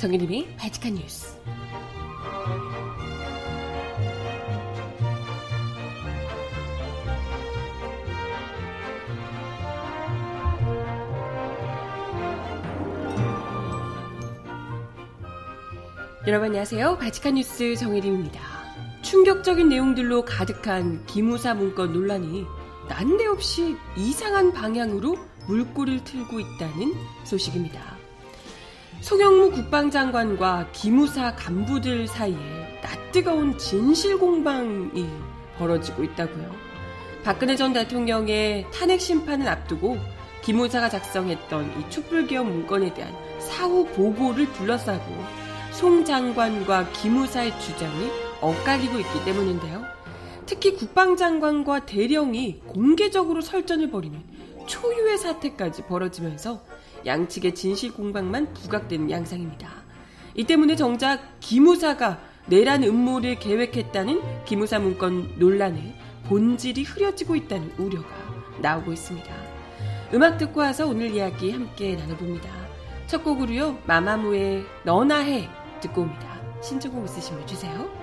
정혜림의 바칙한 뉴스. 여러분 안녕하세요. 바칙한 뉴스 정혜림입니다. 충격적인 내용들로 가득한 기무사 문건 논란이 난데없이 이상한 방향으로 물꼬를 틀고 있다는 소식입니다. 송영무 국방장관과 기무사 간부들 사이에 낯뜨거운 진실 공방이 벌어지고 있다고요. 박근혜 전 대통령의 탄핵 심판을 앞두고 기무사가 작성했던 이 촛불개혁 문건에 대한 사후 보고를 둘러싸고 송 장관과 기무사의 주장이 엇갈리고 있기 때문인데요. 특히 국방장관과 대령이 공개적으로 설전을 벌이는 초유의 사태까지 벌어지면서 양측의 진실 공방만 부각되는 양상입니다. 이 때문에 정작 기무사가 내란 음모를 계획했다는 기무사 문건 논란에 본질이 흐려지고 있다는 우려가 나오고 있습니다. 음악 듣고 와서 오늘 이야기 함께 나눠봅니다. 첫 곡으로요, 마마무의 너나 해 듣고 옵니다. 신청곡 있으시면 주세요.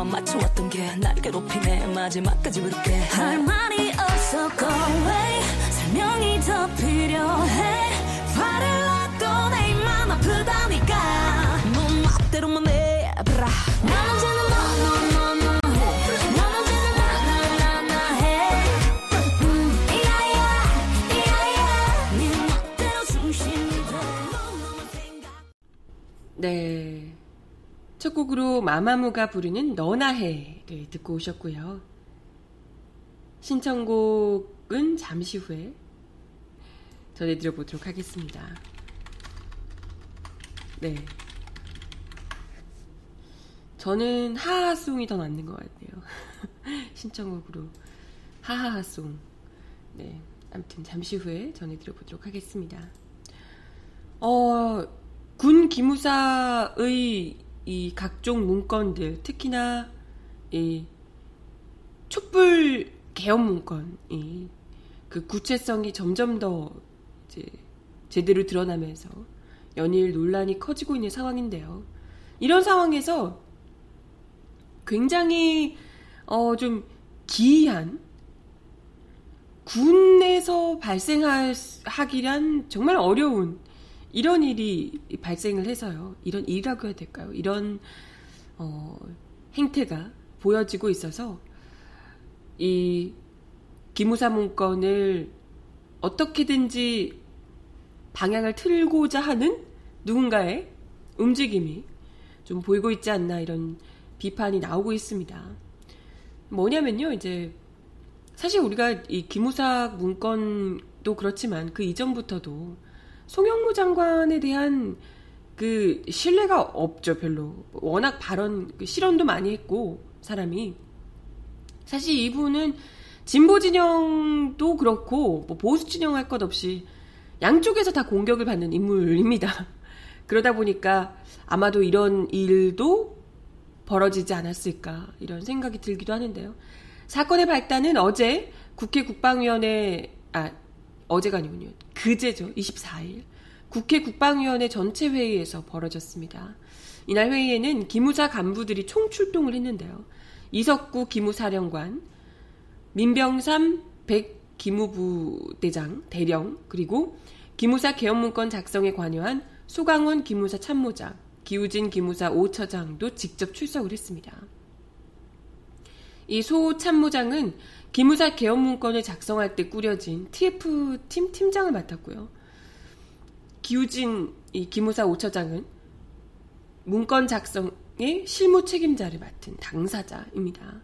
너에게만 맞춰왔던 게 날 괴롭히네. 마지막까지 부를게 할 말이 없어 go away. 설명이 더 필요해. 화를 놔도 내 입만 아프다니까. 넌 해봐라. 난 언제나 너너너너 해. 난 언제나. 네 첫 곡으로 마마무가 부르는 너나 해를 듣고 오셨고요. 신청곡은 잠시 후에 전해드려보도록 하겠습니다. 네. 저는 하하송이 더 맞는 것 같아요. 신청곡으로 하하하송. 네. 아무튼 잠시 후에 전해드려보도록 하겠습니다. 어, 군 기무사의 이 각종 문건들, 특히나 이 촛불 개헌 문건이 그 구체성이 점점 더 이제 제대로 드러나면서 연일 논란이 커지고 있는 상황인데요. 이런 상황에서 굉장히 어 좀 기이한 군에서 발생하기란 정말 어려운 이런 일이 발생을 해서요. 이런 일이라고 해야 될까요? 이런 어, 행태가 보여지고 있어서 이 기무사 문건을 어떻게든지 방향을 틀고자 하는 누군가의 움직임이 좀 보이고 있지 않나 이런 비판이 나오고 있습니다. 뭐냐면요, 이제 사실 우리가 이 기무사 문건도 그렇지만 그 이전부터도 송영무 장관에 대한 그 신뢰가 없죠, 별로. 워낙 발언, 그 실언도 많이 했고, 사람이. 사실 이분은 진보 진영도 그렇고, 뭐 보수 진영 할 것 없이 양쪽에서 다 공격을 받는 인물입니다. 그러다 보니까 아마도 이런 일도 벌어지지 않았을까, 이런 생각이 들기도 하는데요. 사건의 발단은 어제 국회 국방위원회, 아, 어제가 아니군요. 그제죠. 24일. 국회 국방위원회 전체 회의에서 벌어졌습니다. 이날 회의에는 기무사 간부들이 총출동을 했는데요. 이석구 기무사령관, 민병삼 백 기무부 대장 대령 그리고 기무사 개헌문건 작성에 관여한 소강원 기무사 참모장, 기우진 기무사 5처장도 직접 출석을 했습니다. 이 소 참모장은 기무사 개헌 문건을 작성할 때 꾸려진 TF팀 팀장을 맡았고요. 기우진 이 기무사 5처장은 문건 작성의 실무 책임자를 맡은 당사자입니다.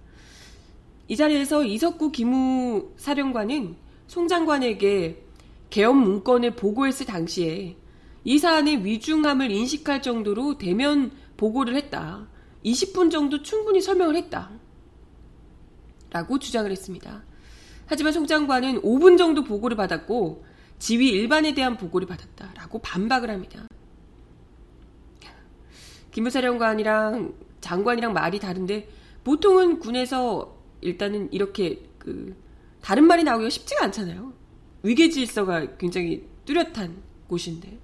이 자리에서 이석구 기무 사령관은 송 장관에게 개업 문건을 보고했을 당시에 이 사안의 위중함을 인식할 정도로 대면 보고를 했다. 20분 정도 충분히 설명을 했다. 라고 주장을 했습니다. 하지만 송 장관은 5분 정도 보고를 받았고 지휘 일반에 대한 보고를 받았다. 라고 반박을 합니다. 기무사령관이랑 장관이랑 말이 다른데 보통은 군에서 일단은 이렇게 그 다른 말이 나오기가 쉽지가 않잖아요. 위계 질서가 굉장히 뚜렷한 곳인데.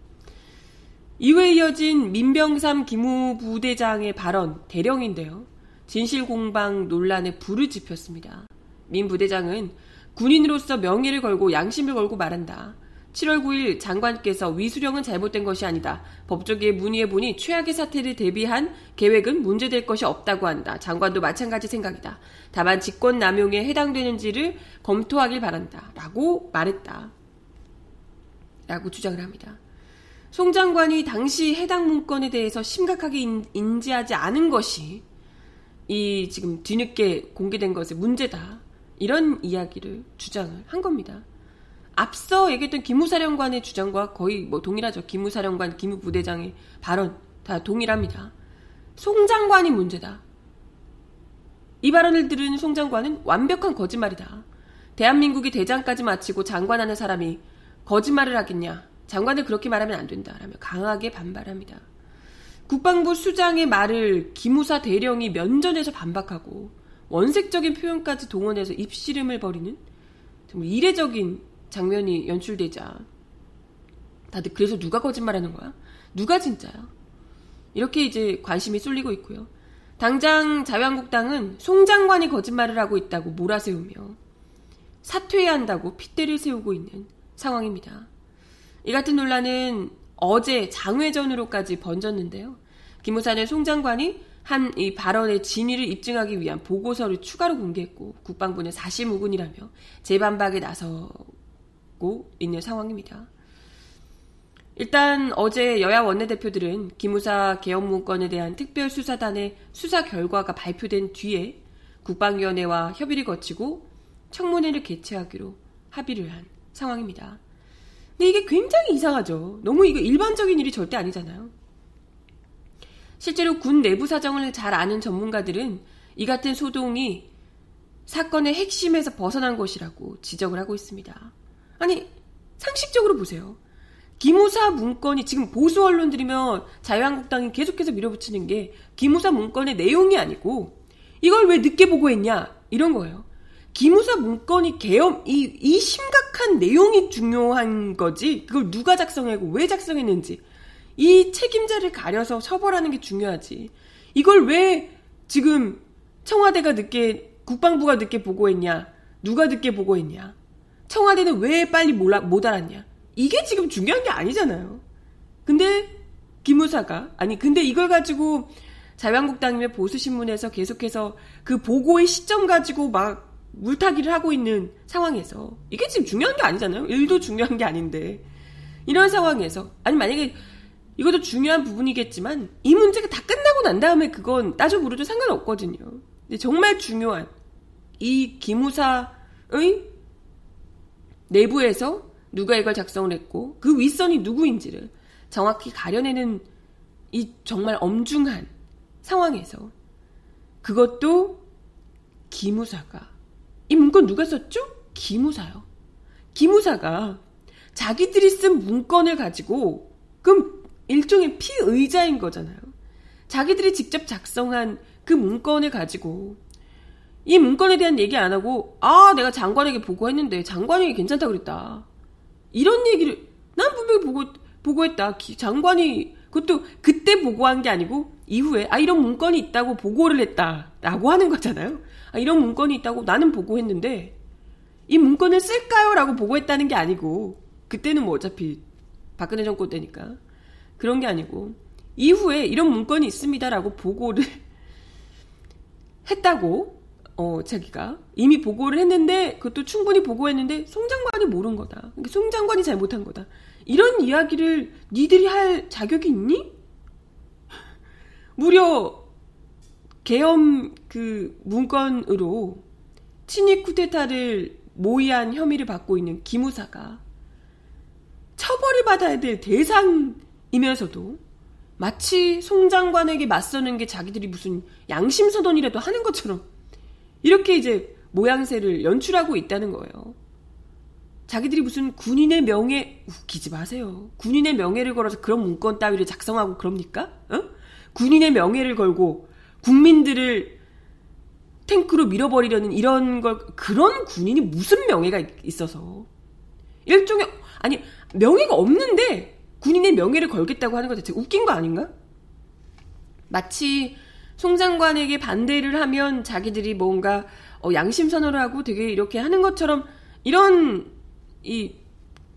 이후에 이어진 민병삼 기무부대장의 발언 대령인데요. 진실공방 논란에 불을 지폈습니다. 민 부대장은 군인으로서 명예를 걸고 양심을 걸고 말한다. 7월 9일 장관께서 위수령은 잘못된 것이 아니다. 법조계에 문의해 보니 최악의 사태를 대비한 계획은 문제될 것이 없다고 한다. 장관도 마찬가지 생각이다. 다만 직권 남용에 해당되는지를 검토하길 바란다. 라고 말했다. 라고 주장을 합니다. 송 장관이 당시 해당 문건에 대해서 심각하게 인, 지하지 않은 것이 이 지금 뒤늦게 공개된 것의 문제다. 이런 이야기를 주장을 한 겁니다. 앞서 얘기했던 기무사령관의 주장과 거의 뭐 동일하죠. 기무사령관, 기무부대장의 발언 다 동일합니다. 송 장관이 문제다. 이 발언을 들은 송 장관은 완벽한 거짓말이다. 대한민국이 대장까지 마치고 장관하는 사람이 거짓말을 하겠냐. 장관을 그렇게 말하면 안 된다. 라며 강하게 반발합니다. 국방부 수장의 말을 기무사 대령이 면전에서 반박하고 원색적인 표현까지 동원해서 입씨름을 벌이는 정말 이례적인 장면이 연출되자 다들 그래서 누가 거짓말하는 거야? 누가 진짜야? 이렇게 이제 관심이 쏠리고 있고요. 당장 자유한국당은 송 장관이 거짓말을 하고 있다고 몰아세우며 사퇴해야 한다고 핏대를 세우고 있는 상황입니다. 이 같은 논란은 어제 장외전으로까지 번졌는데요. 김우산의 송 장관이 한 이 발언의 진위를 입증하기 위한 보고서를 추가로 공개했고 국방부는 사실무근이라며 재반박에 나서 받고 있는 상황입니다. 일단 어제 여야 원내대표들은 기무사 개혁 문건에 대한 특별수사단의 수사 결과가 발표된 뒤에 국방위원회와 협의를 거치고 청문회를 개최하기로 합의를 한 상황입니다. 근데 이게 굉장히 이상하죠. 너무 이거 일반적인 일이 절대 아니잖아요. 실제로 군 내부 사정을 잘 아는 전문가들은 이 같은 소동이 사건의 핵심에서 벗어난 것이라고 지적을 하고 있습니다. 아니 상식적으로 보세요. 기무사 문건이 지금 보수 언론들이면 자유한국당이 계속해서 밀어붙이는 게 기무사 문건의 내용이 아니고 이걸 왜 늦게 보고했냐 이런 거예요. 기무사 문건이 개엄 이, 이 심각한 내용이 중요한 거지. 그걸 누가 작성하고 왜 작성했는지. 이 책임자를 가려서 처벌하는 게 중요하지. 이걸 왜 지금 청와대가 늦게 국방부가 늦게 보고했냐? 누가 늦게 보고했냐? 청와대는 왜 빨리 몰라, 못 알았냐? 이게 지금 중요한 게 아니잖아요. 근데 기무사가 아니 근데 이걸 가지고 자유한국당이면 보수신문에서 계속해서 그 보고의 시점 가지고 막 물타기를 하고 있는 상황에서 이게 지금 중요한 게 아니잖아요. 일도 중요한 게 아닌데 이런 상황에서 아니 만약에 이것도 중요한 부분이겠지만 이 문제가 다 끝나고 난 다음에 그건 따져 물어도 상관없거든요. 근데 정말 중요한 이 기무사의 내부에서 누가 이걸 작성을 했고 그 윗선이 누구인지를 정확히 가려내는 이 정말 엄중한 상황에서 그것도 기무사가 이 문건 누가 썼죠? 기무사요. 기무사가 자기들이 쓴 문건을 가지고 그럼 일종의 피의자인 거잖아요. 자기들이 직접 작성한 그 문건을 가지고 이 문건에 대한 얘기 안 하고 아 내가 장관에게 보고했는데 장관이 괜찮다 그랬다 이런 얘기를 난 분명히 보고 보고했다 장관이 그것도 그때 보고한 게 아니고 이후에 아 이런 문건이 있다고 보고를 했다 라고 하는 거잖아요 아 이런 문건이 있다고 나는 보고했는데 이 문건을 쓸까요 라고 보고했다는 게 아니고 그때는 뭐 어차피 박근혜 정권 때니까 그런 게 아니고 이후에 이런 문건이 있습니다라고 보고를 했다고 어, 자기가 이미 보고를 했는데 그것도 충분히 보고했는데 송 장관이 모른 거다. 그러니까 송 장관이 잘못한 거다. 이런 이야기를 니들이 할 자격이 있니? 무려 계엄 그 문건으로 친위 쿠데타를 모의한 혐의를 받고 있는 기무사가 처벌을 받아야 될 대상이면서도 마치 송 장관에게 맞서는 게 자기들이 무슨 양심선언이라도 하는 것처럼 이렇게 이제 모양새를 연출하고 있다는 거예요. 자기들이 무슨 군인의 명예 웃기지 마세요. 군인의 명예를 걸어서 그런 문건 따위를 작성하고 그럽니까? 어? 군인의 명예를 걸고 국민들을 탱크로 밀어버리려는 이런 걸 그런 군인이 무슨 명예가 있어서 일종의 아니 명예가 없는데 군인의 명예를 걸겠다고 하는 것 자체 웃긴 거 아닌가? 마치 송 장관에게 반대를 하면 자기들이 뭔가 어, 양심 선언을 하고 되게 이렇게 하는 것처럼 이런 이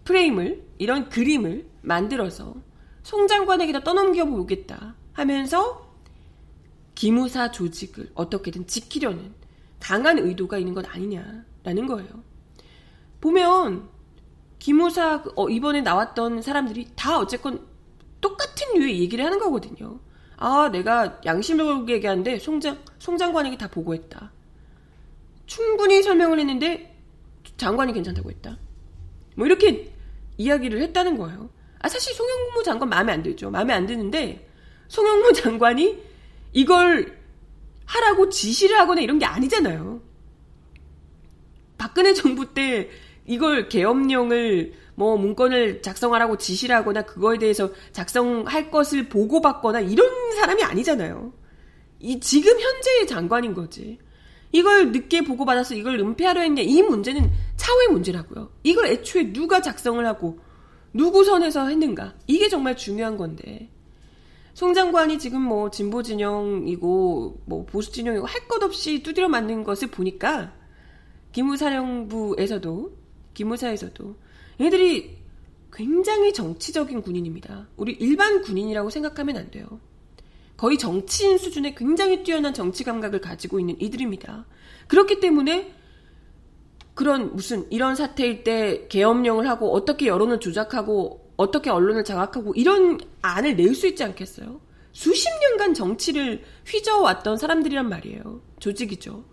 프레임을 이런 그림을 만들어서 송 장관에게다 떠넘겨 보겠다 하면서 기무사 조직을 어떻게든 지키려는 강한 의도가 있는 것 아니냐라는 거예요. 보면 기무사 어, 이번에 나왔던 사람들이 다 어쨌건 똑같은 류의 얘기를 하는 거거든요. 아, 내가 양심을 얘기하는데 송장 송장관에게 다 보고했다. 충분히 설명을 했는데 장관이 괜찮다고 했다. 뭐 이렇게 이야기를 했다는 거예요. 아 사실 송영무 장관 마음에 안 들죠. 마음에 안 드는데 송영무 장관이 이걸 하라고 지시를 하거나 이런 게 아니잖아요. 박근혜 정부 때 이걸 계엄령을 뭐 문건을 작성하라고 지시를 하거나 그거에 대해서 작성할 것을 보고받거나 이런 사람이 아니잖아요. 이 지금 현재의 장관인 거지. 이걸 늦게 보고받아서 이걸 은폐하려 했냐 이 문제는 차후의 문제라고요. 이걸 애초에 누가 작성을 하고 누구 선에서 했는가 이게 정말 중요한 건데 송 장관이 지금 뭐 진보 진영이고 뭐 보수 진영이고 할 것 없이 두드려 맞는 것을 보니까 기무사령부에서도 기무사에서도 얘들이 굉장히 정치적인 군인입니다. 우리 일반 군인이라고 생각하면 안 돼요. 거의 정치인 수준의 굉장히 뛰어난 정치 감각을 가지고 있는 이들입니다. 그렇기 때문에 그런 무슨 이런 사태일 때 계엄령을 하고 어떻게 여론을 조작하고 어떻게 언론을 장악하고 이런 안을 낼 수 있지 않겠어요? 수십 년간 정치를 휘저어왔던 사람들이란 말이에요. 조직이죠.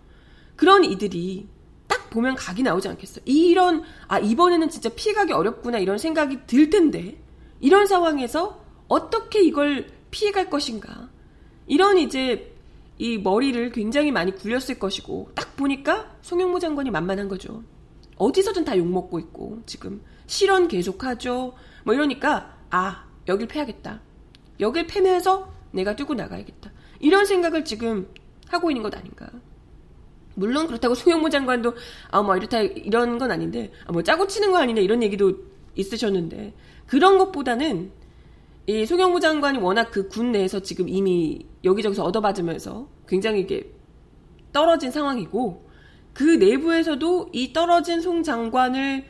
그런 이들이 딱 보면 각이 나오지 않겠어요? 이런 아 이번에는 진짜 피해가기 어렵구나 이런 생각이 들 텐데 이런 상황에서 어떻게 이걸 피해갈 것인가 이런 이제 이 머리를 굉장히 많이 굴렸을 것이고 딱 보니까 송영무 장관이 만만한 거죠. 어디서든 다 욕먹고 있고 지금 실언 계속하죠. 뭐 이러니까 아 여길 패야겠다. 여길 패면서 내가 뛰고 나가야겠다. 이런 생각을 지금 하고 있는 것 아닌가. 물론 그렇다고 송영무 장관도 아뭐 이렇다 이런 건 아닌데 아, 뭐 짜고 치는 거 아니냐 이런 얘기도 있으셨는데 그런 것보다는 이 송영무 장관이 워낙 그 군 내에서 지금 이미 여기저기서 얻어맞으면서 굉장히 이게 떨어진 상황이고 그 내부에서도 이 떨어진 송 장관을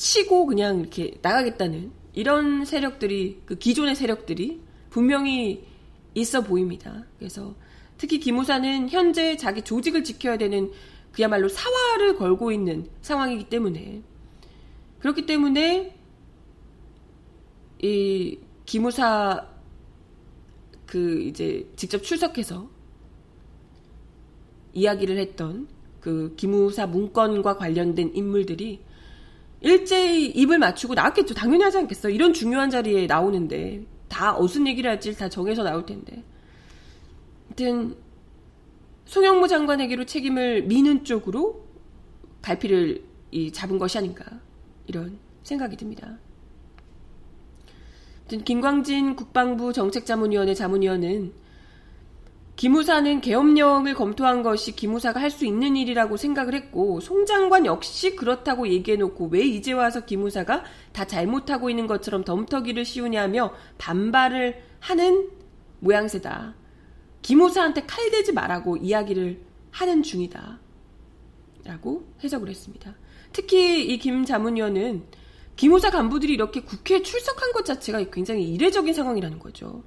치고 그냥 이렇게 나가겠다는 이런 세력들이 그 기존의 세력들이 분명히 있어 보입니다. 그래서 특히 기무사는 현재 자기 조직을 지켜야 되는 그야말로 사활을 걸고 있는 상황이기 때문에 그렇기 때문에 이 기무사 그 이제 직접 출석해서 이야기를 했던 그 기무사 문건과 관련된 인물들이 일제히 입을 맞추고 나왔겠죠. 당연히 하지 않겠어. 이런 중요한 자리에 나오는데 다 무슨 얘기를 할지 다 정해서 나올 텐데. 하여튼 송영무 장관에게로 책임을 미는 쪽으로 발피를 잡은 것이 아닌가 이런 생각이 듭니다. 김광진 국방부 정책자문위원회 자문위원은 기무사는 계엄령을 검토한 것이 기무사가 할 수 있는 일이라고 생각을 했고 송 장관 역시 그렇다고 얘기해놓고 왜 이제 와서 기무사가 다 잘못하고 있는 것처럼 덤터기를 씌우냐며 반발을 하는 모양새다. 기무사한테 칼 대지 말라고 이야기를 하는 중이다. 라고 해석을 했습니다. 특히 이 김 자문위원은 기무사 간부들이 이렇게 국회에 출석한 것 자체가 굉장히 이례적인 상황이라는 거죠.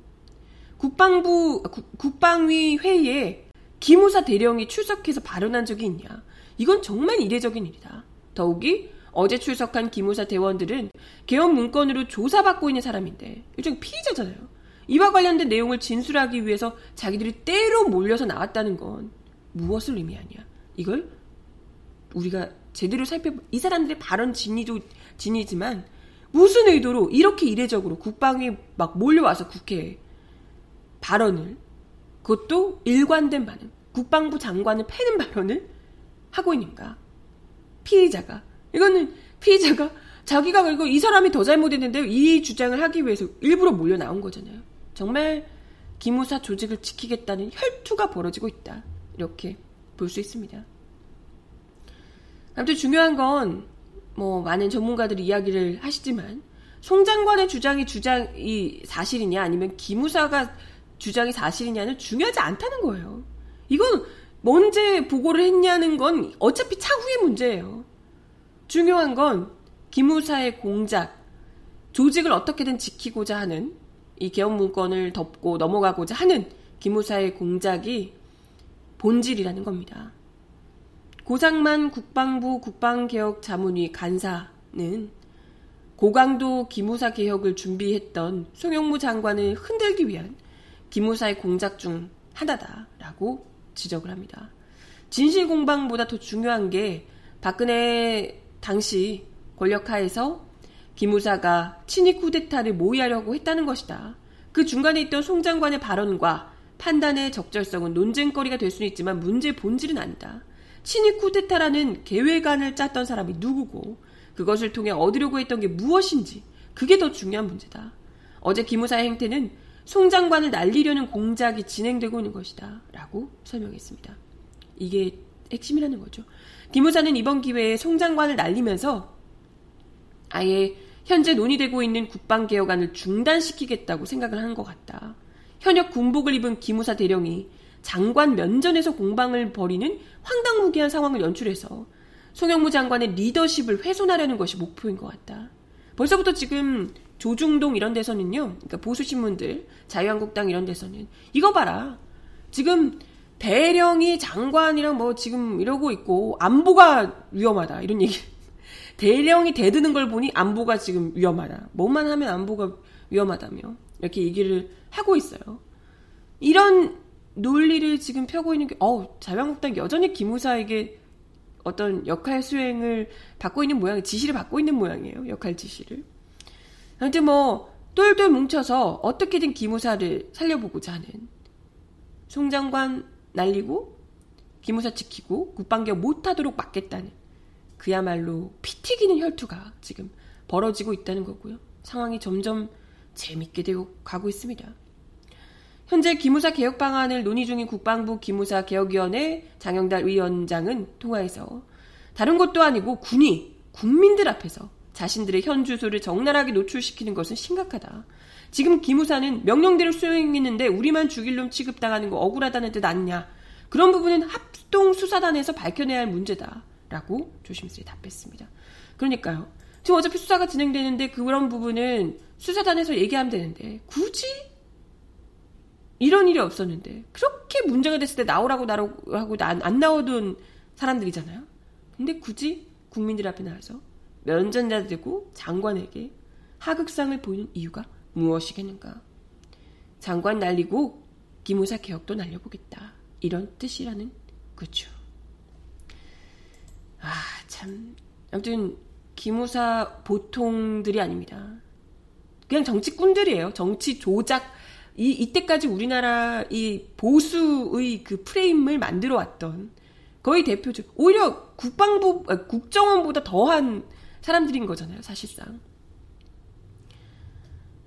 국방부, 국방위 회의에 기무사 대령이 출석해서 발언한 적이 있냐. 이건 정말 이례적인 일이다. 더욱이 어제 출석한 기무사 대원들은 개헌 문건으로 조사받고 있는 사람인데, 일종 피의자잖아요. 이와 관련된 내용을 진술하기 위해서 자기들이 때로 몰려서 나왔다는 건 무엇을 의미하냐? 이걸 우리가 제대로 살펴보 이 사람들의 발언 진위도 진이지만 무슨 의도로 이렇게 이례적으로 국방이 막 몰려와서 국회에 발언을 그것도 일관된 반응 국방부 장관을 패는 발언을 하고 있는가 피의자가 이거는 피의자가 자기가 그리고 이 사람이 더 잘못했는데 이 주장을 하기 위해서 일부러 몰려 나온 거잖아요. 정말 기무사 조직을 지키겠다는 혈투가 벌어지고 있다. 이렇게 볼 수 있습니다. 아무튼 중요한 건 뭐 많은 전문가들이 이야기를 하시지만 송 장관의 주장이 주장이 사실이냐 아니면 기무사가 주장이 사실이냐는 중요하지 않다는 거예요. 이건 언제 보고를 했냐는 건 어차피 차후의 문제예요. 중요한 건 기무사의 공작, 조직을 어떻게든 지키고자 하는 이 개헌 문건을 덮고 넘어가고자 하는 기무사의 공작이 본질이라는 겁니다. 고상만 국방부 국방개혁 자문위 간사는 고강도 기무사 개혁을 준비했던 송영무 장관을 흔들기 위한 기무사의 공작 중 하나다라고 지적을 합니다. 진실 공방보다 더 중요한 게 박근혜 당시 권력하에서 기무사가 친위 쿠데타를 모의하려고 했다는 것이다. 그 중간에 있던 송 장관의 발언과 판단의 적절성은 논쟁거리가 될 수는 있지만 문제의 본질은 아니다. 친위 쿠데타라는 계획안을 짰던 사람이 누구고 그것을 통해 얻으려고 했던 게 무엇인지 그게 더 중요한 문제다. 어제 기무사의 행태는 송 장관을 날리려는 공작이 진행되고 있는 것이다. 라고 설명했습니다. 이게 핵심이라는 거죠. 기무사는 이번 기회에 송 장관을 날리면서 아예 현재 논의되고 있는 국방개혁안을 중단시키겠다고 생각을 한 것 같다. 현역 군복을 입은 기무사 대령이 장관 면전에서 공방을 벌이는 황당무계한 상황을 연출해서 송영무 장관의 리더십을 훼손하려는 것이 목표인 것 같다. 벌써부터 지금 조중동 이런 데서는요, 그러니까 보수 신문들, 자유한국당 이런 데서는 이거 봐라. 지금 대령이 장관이랑 뭐 지금 이러고 있고 안보가 위험하다 이런 얘기 대령이 대드는 걸 보니 안보가 지금 위험하다. 뭐만 하면 안보가 위험하다며. 이렇게 얘기를 하고 있어요. 이런 논리를 지금 펴고 있는 게, 어우, 자유한국당 여전히 기무사에게 어떤 역할 수행을 받고 있는 모양, 지시를 받고 있는 모양이에요. 역할 지시를. 아무튼 뭐, 똘똘 뭉쳐서 어떻게든 기무사를 살려보고자 하는 송 장관 날리고 기무사 지키고 국방개혁 못하도록 막겠다는 그야말로 피 튀기는 혈투가 지금 벌어지고 있다는 거고요. 상황이 점점 재밌게 되고 가고 있습니다. 현재 기무사 개혁 방안을 논의 중인 국방부 기무사 개혁위원회 장영달 위원장은 통화에서 다른 것도 아니고 군이 국민들 앞에서 자신들의 현 주소를 적나라하게 노출시키는 것은 심각하다. 지금 기무사는 명령대로 수행했는데 우리만 죽일 놈 취급당하는 거 억울하다는 뜻 아니냐. 그런 부분은 합동 수사단에서 밝혀내야 할 문제다. 라고 조심스레 답했습니다. 그러니까요. 지금 어차피 수사가 진행되는데 그런 부분은 수사단에서 얘기하면 되는데 굳이 이런 일이 없었는데 그렇게 문제가 됐을 때 나오라고 나라고 하고 안, 안 나오던 사람들이잖아요. 근데 굳이 국민들 앞에 나와서 면전자들고 장관에게 하극상을 보이는 이유가 무엇이겠는가? 장관 날리고 기무사 개혁도 날려보겠다. 이런 뜻이라는 거죠. 아, 참. 아무튼, 기무사 보통들이 아닙니다. 그냥 정치꾼들이에요. 정치 조작. 이, 이때까지 우리나라 이 보수의 그 프레임을 만들어 왔던 거의 대표적. 오히려 국방부, 아, 국정원보다 더한 사람들인 거잖아요, 사실상.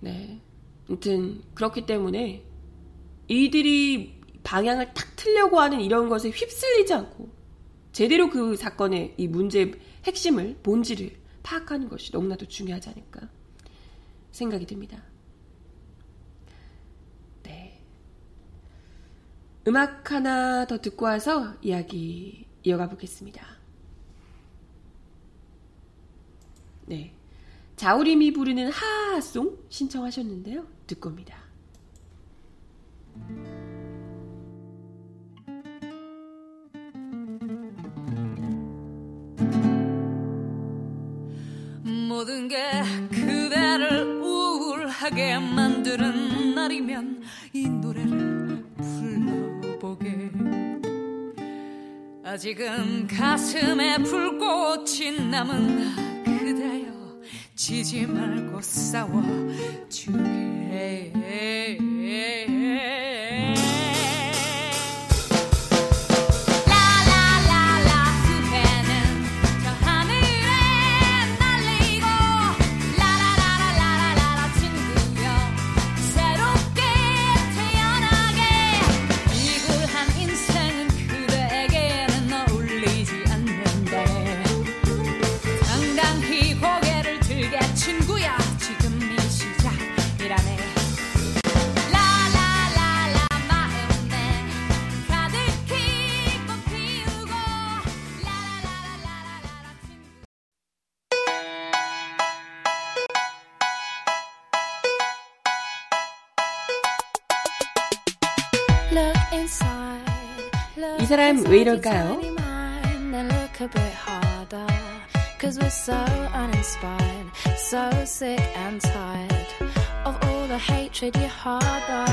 네. 아무튼, 그렇기 때문에 이들이 방향을 탁 틀려고 하는 이런 것에 휩쓸리지 않고 제대로 그 사건의 이 문제의 핵심을, 본질을 파악하는 것이 너무나도 중요하지 않을까 생각이 듭니다. 네. 음악 하나 더 듣고 와서 이야기 이어가 보겠습니다. 네. 자우림이 부르는 하하송 신청하셨는데요. 듣고 옵니다. 모든 게 그대를 우울하게 만드는 날이면 보게. 아직은 가슴에 불꽃이 남은 그대여 지지 말고 싸워 주길 사람 왜 이럴까요? Cause we're so uninspired, so sick and tired of all the hatred you harbor.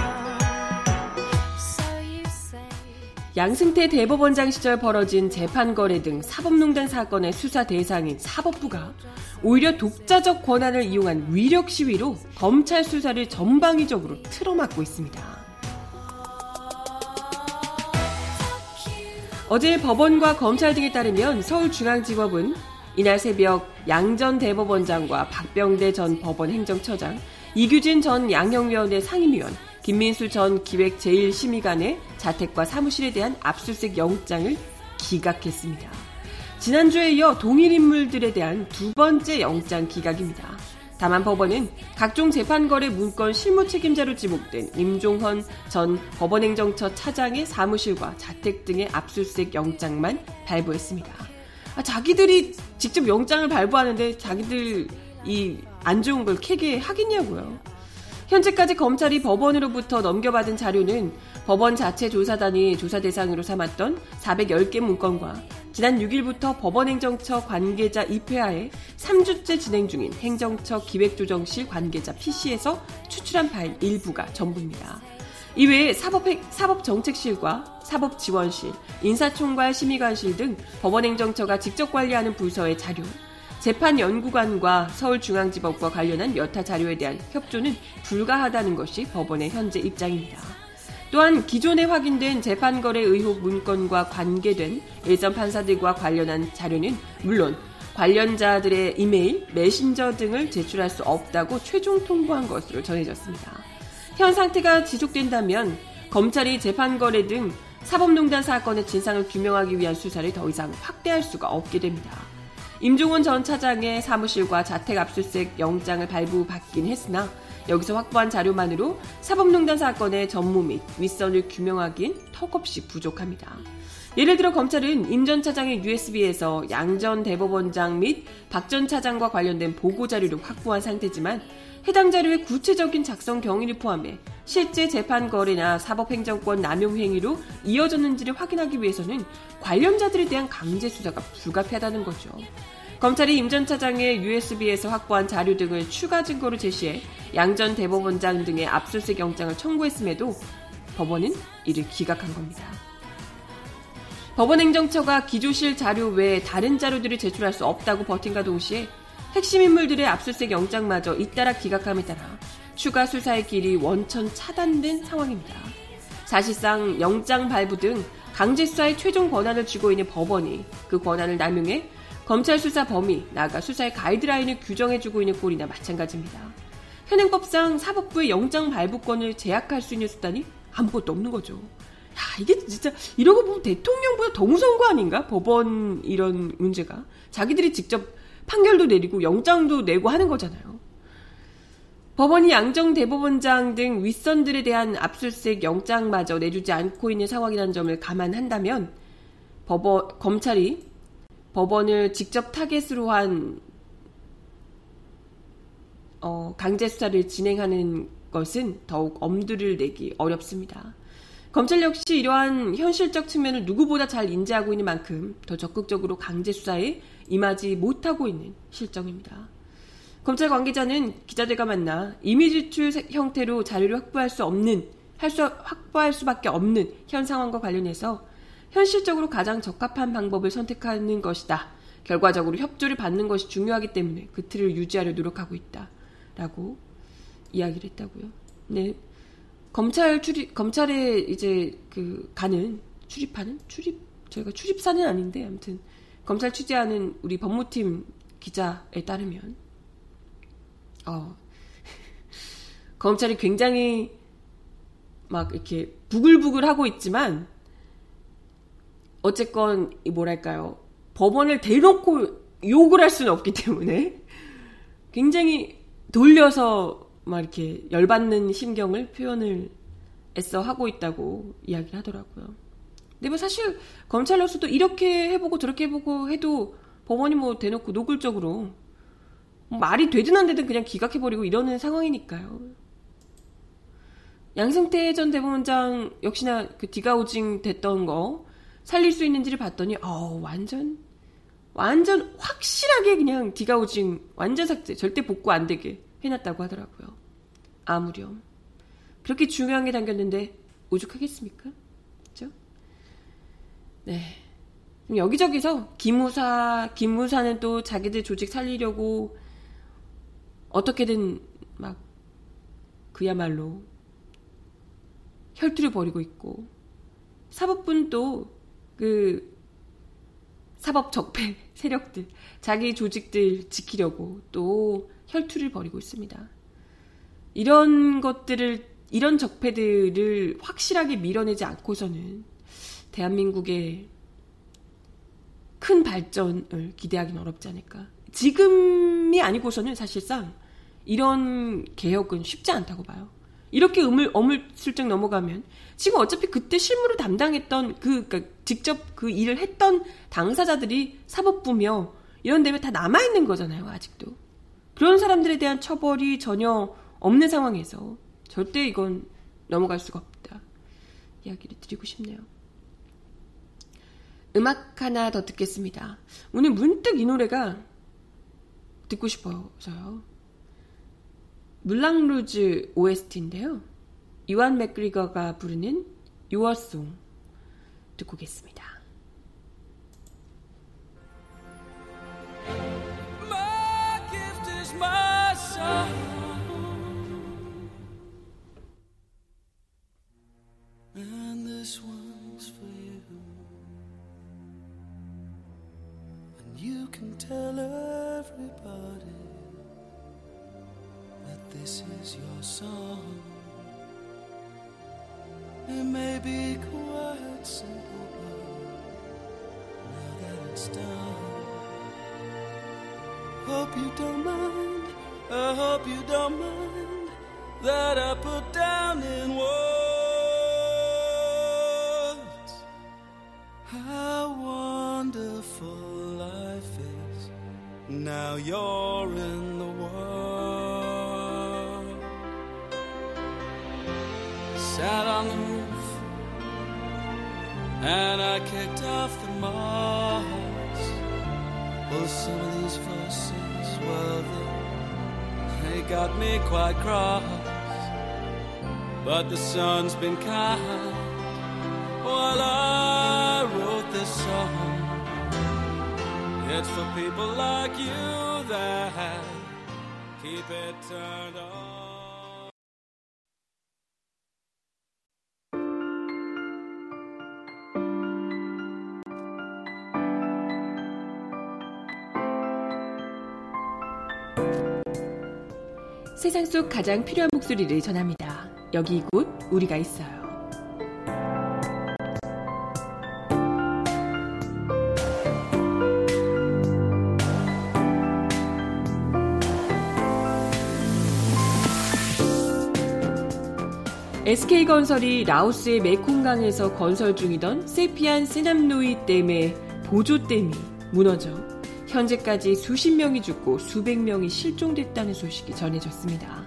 양승태 대법원장 시절 벌어진 재판 거래 등 사법농단 사건의 수사 대상인 사법부가 오히려 독자적 권한을 이용한 위력 시위로 검찰 수사를 전방위적으로 틀어막고 있습니다. 어제 법원과 검찰 등에 따르면 서울중앙지법은 이날 새벽 양전 대법원장과 박병대 전 법원 행정처장, 이규진 전 양형위원회 상임위원, 김민수 전 기획 제1심의관의 자택과 사무실에 대한 압수수색 영장을 기각했습니다. 지난주에 이어 동일 인물들에 대한 두 번째 영장 기각입니다. 다만 법원은 각종 재판거래 문건 실무 책임자로 지목된 임종헌 전 법원행정처 차장의 사무실과 자택 등의 압수수색 영장만 발부했습니다. 아, 자기들이 직접 영장을 발부하는데 자기들 이 안 좋은 걸 캐게 하겠냐고요. 현재까지 검찰이 법원으로부터 넘겨받은 자료는 법원 자체 조사단이 조사 대상으로 삼았던 410개 문건과 지난 6일부터 법원행정처 관계자 입회하에 3주째 진행 중인 행정처 기획조정실 관계자 PC에서 추출한 파일 일부가 전부입니다. 이외에 사법, 사법정책실과 사법지원실, 인사총괄 심의관실 등 법원행정처가 직접 관리하는 부서의 자료, 재판연구관과 서울중앙지법과 관련한 여타 자료에 대한 협조는 불가하다는 것이 법원의 현재 입장입니다. 또한 기존에 확인된 재판거래 의혹 문건과 관계된 예전 판사들과 관련한 자료는 물론 관련자들의 이메일, 메신저 등을 제출할 수 없다고 최종 통보한 것으로 전해졌습니다. 현 상태가 지속된다면 검찰이 재판거래 등 사법농단 사건의 진상을 규명하기 위한 수사를 더 이상 확대할 수가 없게 됩니다. 임종원 전 차장의 사무실과 자택 압수수색 영장을 발부받긴 했으나 여기서 확보한 자료만으로 사법농단 사건의 전무 및 윗선을 규명하기엔 턱없이 부족합니다. 예를 들어 검찰은 임 전 차장의 USB에서 양 전 대법원장 및 박 전 차장과 관련된 보고 자료를 확보한 상태지만 해당 자료의 구체적인 작성 경위를 포함해 실제 재판 거래나 사법행정권 남용 행위로 이어졌는지를 확인하기 위해서는 관련자들에 대한 강제 수사가 불가피하다는 거죠. 검찰이 임 전 차장의 USB에서 확보한 자료 등을 추가 증거로 제시해 양 전 대법원장 등의 압수수색 영장을 청구했음에도 법원은 이를 기각한 겁니다. 법원 행정처가 기조실 자료 외에 다른 자료들을 제출할 수 없다고 버틴과 동시에 핵심 인물들의 압수수색 영장마저 잇따라 기각함에 따라 추가 수사의 길이 원천 차단된 상황입니다. 사실상 영장 발부 등 강제 수사의 최종 권한을 쥐고 있는 법원이 그 권한을 남용해 검찰 수사 범위, 나아가 수사의 가이드라인을 규정해주고 있는 꼴이나 마찬가지입니다. 현행법상 사법부의 영장 발부권을 제약할 수 있는 수단이 아무것도 없는 거죠. 야, 이게 진짜 이러고 보면 대통령보다 더 무서운 거 아닌가? 법원 이런 문제가. 자기들이 직접 판결도 내리고 영장도 내고 하는 거잖아요. 법원이 양정 대법원장 등 윗선들에 대한 압수수색 영장마저 내주지 않고 있는 상황이라는 점을 감안한다면 법원 검찰이 법원을 직접 타겟으로 한 어, 강제 수사를 진행하는 것은 더욱 엄두를 내기 어렵습니다. 검찰 역시 이러한 현실적 측면을 누구보다 잘 인지하고 있는 만큼 더 적극적으로 강제 수사에 임하지 못하고 있는 실정입니다. 검찰 관계자는 기자들과 만나 이미 지 출 형태로 자료를 확보할 수 없는 할 수 확보할 수밖에 없는 현 상황과 관련해서 현실적으로 가장 적합한 방법을 선택하는 것이다. 결과적으로 협조를 받는 것이 중요하기 때문에 그 틀을 유지하려 노력하고 있다. 라고 이야기를 했다고요. 네. 검찰 출입, 검찰에 이제 그 가는, 출입하는? 출입, 저희가 출입사는 아닌데, 아무튼, 검찰 취재하는 우리 법무팀 기자에 따르면, 어, 검찰이 굉장히 막 이렇게 부글부글 하고 있지만, 어쨌건, 뭐랄까요. 법원을 대놓고 욕을 할 수는 없기 때문에, 굉장히 돌려서 막 이렇게 열받는 심경을 표현을 애써 하고 있다고 이야기를 하더라고요. 근데 뭐 사실 검찰로서도 이렇게 해보고 저렇게 해보고 해도 법원이 뭐 대놓고 노골적으로 뭐 말이 되든 안 되든 그냥 기각해버리고 이러는 상황이니까요. 양승태 전 대법원장 역시나 그 디가우징 됐던 거 살릴 수 있는지를 봤더니 어 완전 완전 확실하게 그냥 디가우징 완전 삭제 절대 복구 안 되게 해놨다고 하더라고요. 아무렴. 그렇게 중요한 게 담겼는데 오죽하겠습니까? 그죠? 네. 여기저기서 기무사, 기무사는 또 자기들 조직 살리려고 어떻게든 막 그야말로 혈투를 벌이고 있고 사법부는 그 사법 적폐 세력들 자기 조직들 지키려고 또 혈투를 벌이고 있습니다. 이런 것들을 이런 적폐들을 확실하게 밀어내지 않고서는 대한민국의 큰 발전을 기대하기는 어렵지 않을까. 지금이 아니고서는 사실상 이런 개혁은 쉽지 않다고 봐요. 이렇게 음을 어물슬쩍 넘어가면 지금 어차피 그때 실무를 담당했던 그 그러니까 직접 그 일을 했던 당사자들이 사법부며 이런 데면 다 남아 있는 거잖아요 아직도 그런 사람들에 대한 처벌이 전혀 없는 상황에서 절대 이건 넘어갈 수가 없다. 이야기를 드리고 싶네요. 음악 하나 더 듣겠습니다. 오늘 문득 이 노래가 듣고 싶어서요. 물랑루즈 OST인데요. 이완 맥그리거가 부르는 유어송 듣고 오겠습니다. you. Can tell everybody this is your song. It may be quite simple, but now that it's done, hope you don't mind. I hope you don't mind that I put down in words. How wonderful life is now you're in some of these verses, well, they, they got me quite cross. But the sun's been kind while I wrote this song. It's for people like you that keep it turned on. 세상 속 가장 필요한 목소리를 전합니다. 여기 곧 우리가 있어요. SK건설이 라오스의 메콩강에서 건설 중이던 세피안 세남노이 댐의 보조댐이 무너져 현재까지 수십 명이 죽고 수백 명이 실종됐다는 소식이 전해졌습니다.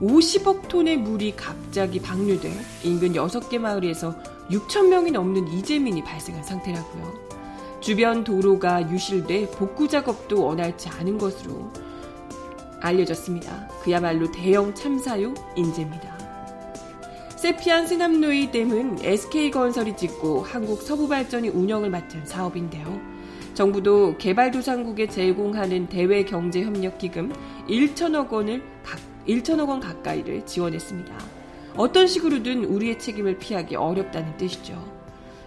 50억 톤의 물이 갑자기 방류돼 인근 6개 마을에서 6천 명이 넘는 이재민이 발생한 상태라고요. 주변 도로가 유실돼 복구 작업도 원활치 않은 것으로 알려졌습니다. 그야말로 대형 참사요 인재입니다. 세피안 스남노이 댐은 SK건설이 짓고 한국 서부발전이 운영을 맡은 사업인데요. 정부도 개발도상국에 제공하는 대외 경제 협력 기금 1천억 원을 각, 1천억 원 가까이를 지원했습니다. 어떤 식으로든 우리의 책임을 피하기 어렵다는 뜻이죠.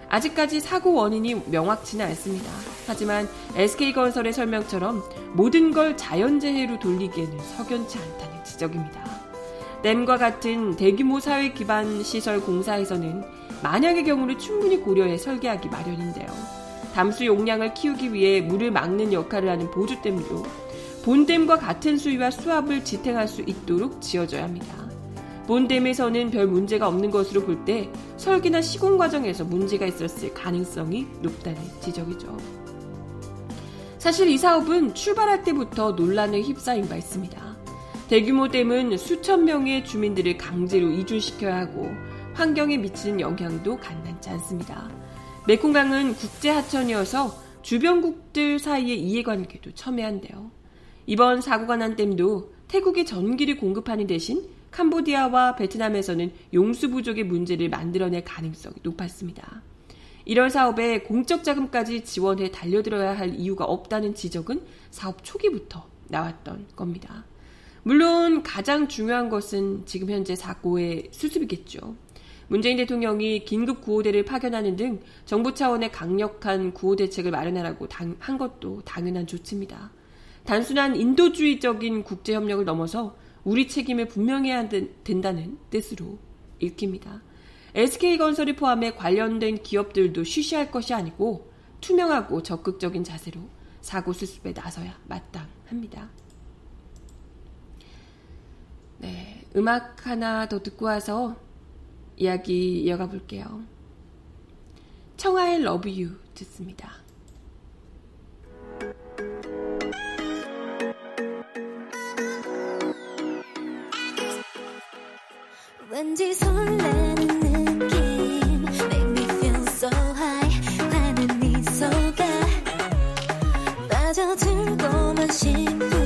아직까지 사고 원인이 명확치는 않습니다. 하지만 SK건설의 설명처럼 모든 걸 자연재해로 돌리기에는 석연치 않다는 지적입니다. 댐과 같은 대규모 사회 기반 시설 공사에서는 만약의 경우를 충분히 고려해 설계하기 마련인데요. 담수 용량을 키우기 위해 물을 막는 역할을 하는 보조댐도 본댐과 같은 수위와 수압을 지탱할 수 있도록 지어져야 합니다. 본댐에서는 별 문제가 없는 것으로 볼 때 설계나 시공 과정에서 문제가 있었을 가능성이 높다는 지적이죠. 사실 이 사업은 출발할 때부터 논란에 휩싸인 바 있습니다. 대규모 댐은 수천 명의 주민들을 강제로 이주시켜야 하고 환경에 미치는 영향도 간단치 않습니다. 메콩강은 국제 하천이어서 주변국들 사이의 이해관계도 첨예한데요. 이번 사고가 난 댐도 태국에 전기를 공급하는 대신 캄보디아와 베트남에서는 용수 부족의 문제를 만들어낼 가능성이 높았습니다. 이런 사업에 공적 자금까지 지원해 달려들어야 할 이유가 없다는 지적은 사업 초기부터 나왔던 겁니다. 물론 가장 중요한 것은 지금 현재 사고의 수습이겠죠. 문재인 대통령이 긴급 구호대를 파견하는 등 정부 차원의 강력한 구호 대책을 마련하라고 당, 한 것도 당연한 조치입니다. 단순한 인도주의적인 국제협력을 넘어서 우리 책임을 분명히 해야 된다는 뜻으로 읽힙니다. SK건설을 포함해 관련된 기업들도 쉬쉬할 것이 아니고 투명하고 적극적인 자세로 사고 수습에 나서야 마땅합니다. 네, 음악 하나 더 듣고 와서 이야기 이어가 볼게요. 청하의 Love U 듣습니다. 왠지 설레는 느낌 Make me feel so high 환한 미소가 빠져들고만 싶은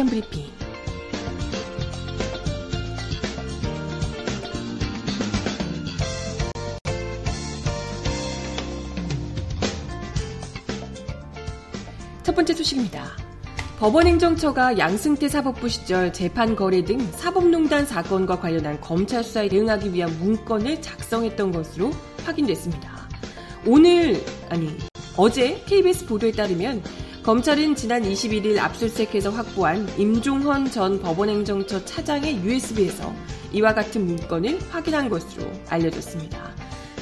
발칙한 브리핑. 첫 번째 소식입니다. 법원행정처가 양승태 사법부 시절 재판 거래 등 사법농단 사건과 관련한 검찰 수사에 대응하기 위한 문건을 작성했던 것으로 확인됐습니다. 오늘, 아니, 어제 KBS 보도에 따르면 검찰은 지난 21일 압수수색해서 확보한 임종헌 전 법원행정처 차장의 USB에서 이와 같은 문건을 확인한 것으로 알려졌습니다.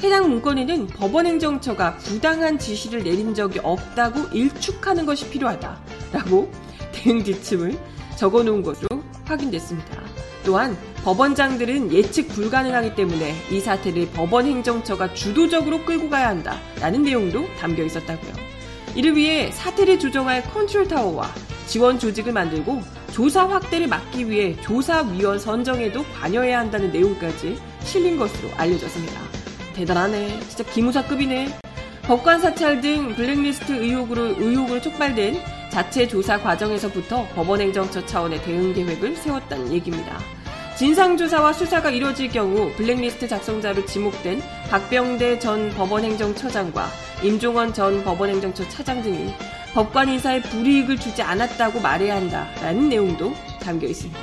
해당 문건에는 법원행정처가 부당한 지시를 내린 적이 없다고 일축하는 것이 필요하다라고 대응 지침을 적어 놓은 것으로 확인됐습니다. 또한 법원장들은 예측 불가능하기 때문에 이 사태를 법원행정처가 주도적으로 끌고 가야 한다라는 내용도 담겨 있었다고요. 이를 위해 사태를 조정할 컨트롤 타워와 지원 조직을 만들고 조사 확대를 막기 위해 조사위원 선정에도 관여해야 한다는 내용까지 실린 것으로 알려졌습니다. 대단하네. 진짜 기무사급이네. 법관 사찰 등 블랙리스트 의혹으로 의혹으로 촉발된 자체 조사 과정에서부터 법원행정처 차원의 대응 계획을 세웠다는 얘기입니다. 진상조사와 수사가 이루어질 경우 블랙리스트 작성자로 지목된 박병대 전 법원행정처장과 임종원 전 법원행정처 차장 등이 법관 인사에 불이익을 주지 않았다고 말해야 한다라는 내용도 담겨 있습니다.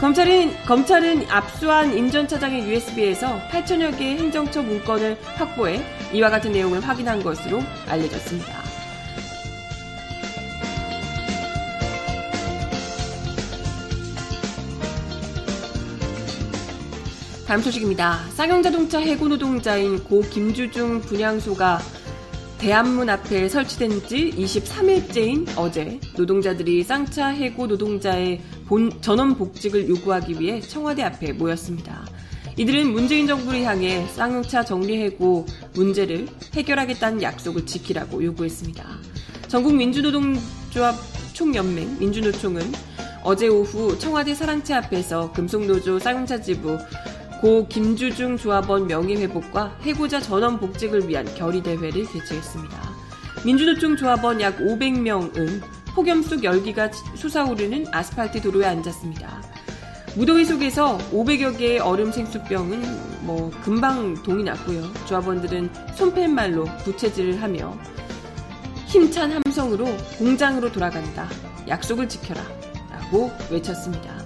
검찰은, 검찰은 압수한 임 전 차장의 USB에서 8천여 개의 행정처 문건을 확보해 이와 같은 내용을 확인한 것으로 알려졌습니다. 다음 소식입니다. 쌍용자동차 해고 노동자인 고 김주중 분향소가 대한문 앞에 설치된 지 23일째인 어제 노동자들이 쌍차 해고 노동자의 본, 전원 복직을 요구하기 위해 청와대 앞에 모였습니다. 이들은 문재인 정부를 향해 쌍용차 정리해고 문제를 해결하겠다는 약속을 지키라고 요구했습니다. 전국 민주노동조합 총연맹 민주노총은 어제 오후 청와대 사랑채 앞에서 금속노조 쌍용차 지부 고 김주중 조합원 명예회복과 해고자 전원 복직을 위한 결의대회를 개최했습니다. 민주노총 조합원 약 500명은 폭염 속 열기가 솟아오르는 아스팔트 도로에 앉았습니다. 무더위 속에서 500여 개의 얼음 생수병은 뭐 금방 동이 났고요. 조합원들은 손팻말로 부채질을 하며 힘찬 함성으로 공장으로 돌아간다. 약속을 지켜라. 라고 외쳤습니다.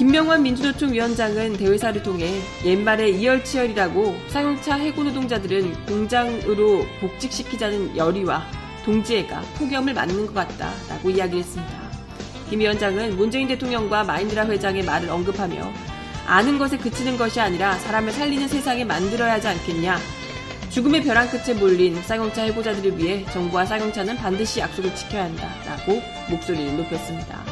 김명환 민주노총 위원장은 대회사를 통해 옛말에 이열치열이라고 쌍용차 해고 노동자들은 공장으로 복직시키자는 열의와 동지애가 폭염을 맞는 것 같다라고 이야기했습니다. 김 위원장은 문재인 대통령과 마인드라 회장의 말을 언급하며 아는 것에 그치는 것이 아니라 사람을 살리는 세상에 만들어야 하지 않겠냐. 죽음의 벼랑 끝에 몰린 쌍용차 해고자들을 위해 정부와 쌍용차는 반드시 약속을 지켜야 한다라고 목소리를 높였습니다.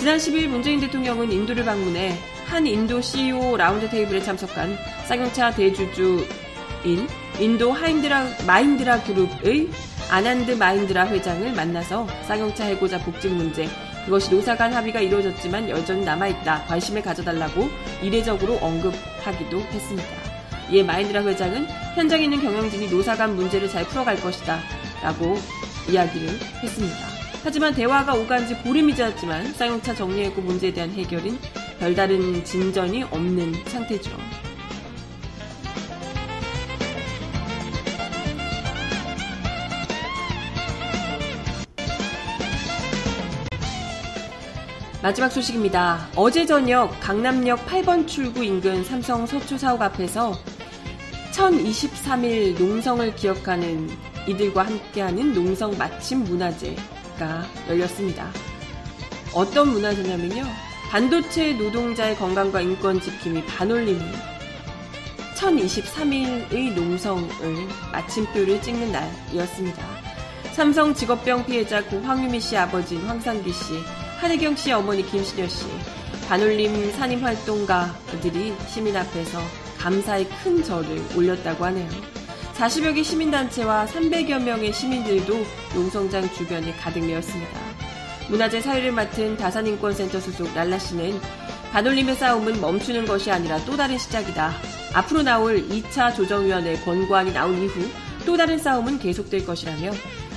지난 10일 문재인 대통령은 인도를 방문해 한 인도 CEO 라운드 테이블에 참석한 쌍용차 대주주인 인도 하인드라, 마힌드라 그룹의 아난드 마힌드라 회장을 만나서 쌍용차 해고자 복직 문제, 그것이 노사 간 합의가 이루어졌지만 여전히 남아있다. 관심을 가져달라고 이례적으로 언급하기도 했습니다. 이에 마인드라 회장은 현장에 있는 경영진이 노사 간 문제를 잘 풀어갈 것이다. 라고 이야기를 했습니다. 하지만 대화가 오간 지 보름이 지났지만 쌍용차 정리해고 문제에 대한 해결은 별다른 진전이 없는 상태죠. 마지막 소식입니다. 어제 저녁 강남역 8번 출구 인근 삼성 서초 사옥 앞에서 1023일 농성을 기억하는 이들과 함께하는 농성 마침 문화제 문화제가 열렸습니다. 어떤 문화제냐면요. 반도체 노동자의 건강과 인권 지킴이 반올림이 1023일의 농성을 마침표를 찍는 날이었습니다. 삼성 직업병 피해자 고 황유미 씨 아버지인 황상기 씨, 한혜경 씨 어머니 김신여 씨, 반올림 산임 활동가들이 시민 앞에서 감사의 큰 절을 올렸다고 하네요. 40여 개 시민단체와 300여 명의 시민들도 농성장 주변에 가득 메었습니다. 문화재 사회를 맡은 다산인권센터 소속 날라 씨는 반올림의 싸움은 멈추는 것이 아니라 또 다른 시작이다. 앞으로 나올 2차 조정위원회 권고안이 나온 이후 또 다른 싸움은 계속될 것이라며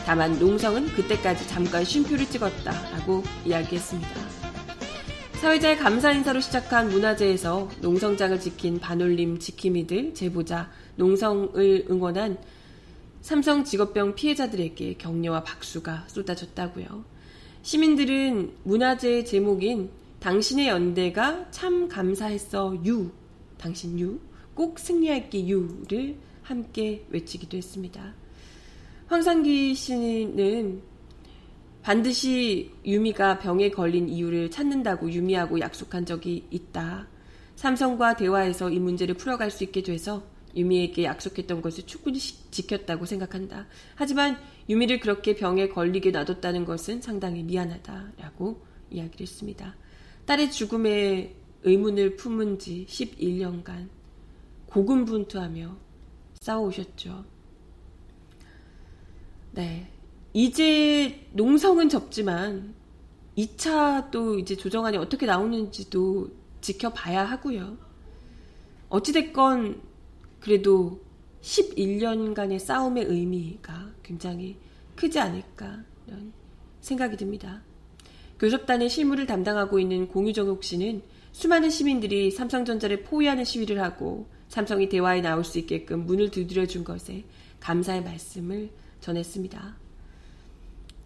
다만 농성은 그때까지 잠깐 쉼표를 찍었다라고 이야기했습니다. 사회자의 감사 인사로 시작한 문화제에서 농성장을 지킨 반올림 지킴이들 제보자 농성을 응원한 삼성 직업병 피해자들에게 격려와 박수가 쏟아졌다고요. 시민들은 문화제 제목인 당신의 연대가 참 감사했어 유 당신 유 꼭 승리할게 유를 함께 외치기도 했습니다. 황상기 씨는 반드시 유미가 병에 걸린 이유를 찾는다고 유미하고 약속한 적이 있다. 삼성과 대화해서 이 문제를 풀어갈 수 있게 돼서 유미에게 약속했던 것을 충분히 지켰다고 생각한다. 하지만 유미를 그렇게 병에 걸리게 놔뒀다는 것은 상당히 미안하다라고 이야기를 했습니다. 딸의 죽음에 의문을 품은 지 11년간 고군분투하며 싸워오셨죠. 네. 이제 농성은 접지만 2차 또 이제 조정안이 어떻게 나오는지도 지켜봐야 하고요. 어찌됐건 그래도 11년간의 싸움의 의미가 굉장히 크지 않을까 이런 생각이 듭니다. 교섭단의 실무를 담당하고 있는 공유정욱 씨는 수많은 시민들이 삼성전자를 포위하는 시위를 하고 삼성이 대화에 나올 수 있게끔 문을 두드려 준 것에 감사의 말씀을 전했습니다.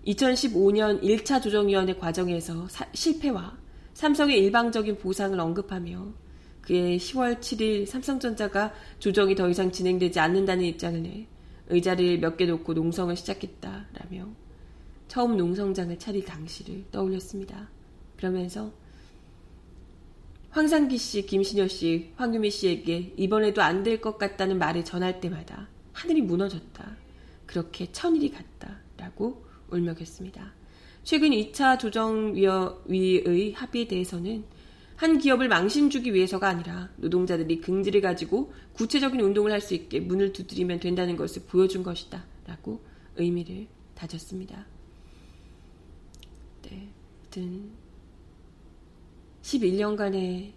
2015년 1차 조정위원회 과정에서 사, 실패와 삼성의 일방적인 보상을 언급하며 그해 10월 7일 삼성전자가 조정이 더 이상 진행되지 않는다는 입장을 내 의자를 몇 개 놓고 농성을 시작했다라며 처음 농성장을 차릴 당시를 떠올렸습니다. 그러면서 황상기 씨, 김신여 씨, 황유미 씨에게 이번에도 안 될 것 같다는 말을 전할 때마다 하늘이 무너졌다. 그렇게 천일이 갔다. 라고 울먹였습니다. 최근 2차 조정위의 합의에 대해서는 한 기업을 망신 주기 위해서가 아니라 노동자들이 긍지를 가지고 구체적인 운동을 할 수 있게 문을 두드리면 된다는 것을 보여준 것이다. 라고 의미를 다졌습니다. 네. 하여튼 11년간의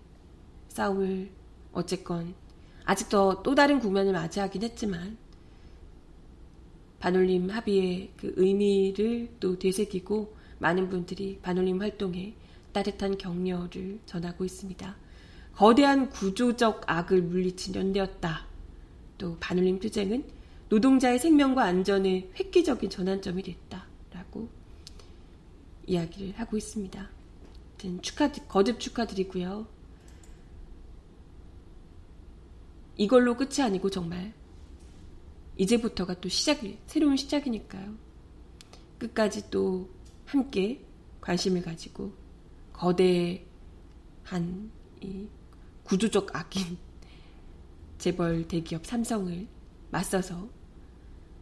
싸움을 어쨌건 아직 더또 다른 국면을 맞이하긴 했지만 반올림 합의의 그 의미를 또 되새기고 많은 분들이 반올림 활동에 따뜻한 격려를 전하고 있습니다. 거대한 구조적 악을 물리친 연대였다. 또 반올림 투쟁은 노동자의 생명과 안전의 획기적인 전환점이 됐다. 라고 이야기를 하고 있습니다. 축하, 거듭 축하드리고요. 이걸로 끝이 아니고 정말 이제부터가 또 시작이, 새로운 시작이니까요. 끝까지 또 함께 관심을 가지고 거대한 이 구조적 악인 재벌 대기업 삼성을 맞서서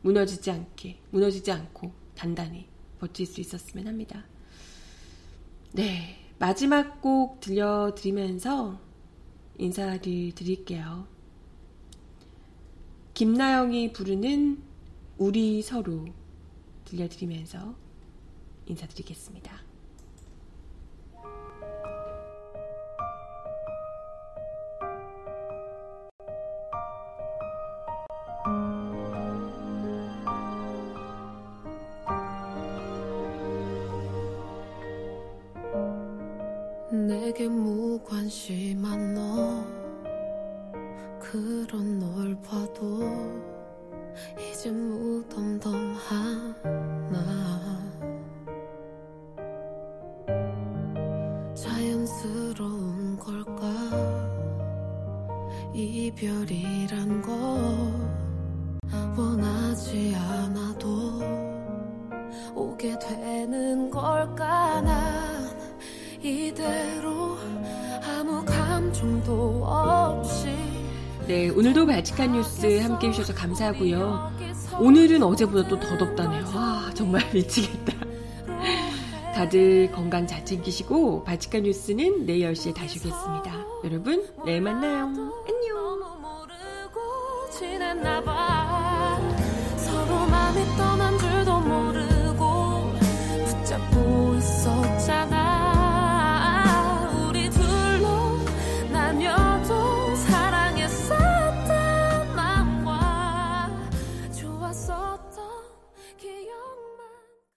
무너지지 않게, 무너지지 않고 단단히 버틸 수 있었으면 합니다. 네. 마지막 곡 들려드리면서 인사를 드릴게요. 김나영이 부르는 우리 서로 들려드리면서 인사드리겠습니다. 내게 무관심한 너. 그런 널 봐도 해주셔서 감사하고요. 오늘은 어제보다 또 더 덥다네요. 와, 정말 미치겠다. 다들 건강 잘 챙기시고 발칙한 뉴스는 내일 10시에 다시 오겠습니다. 여러분, 내일 만나요.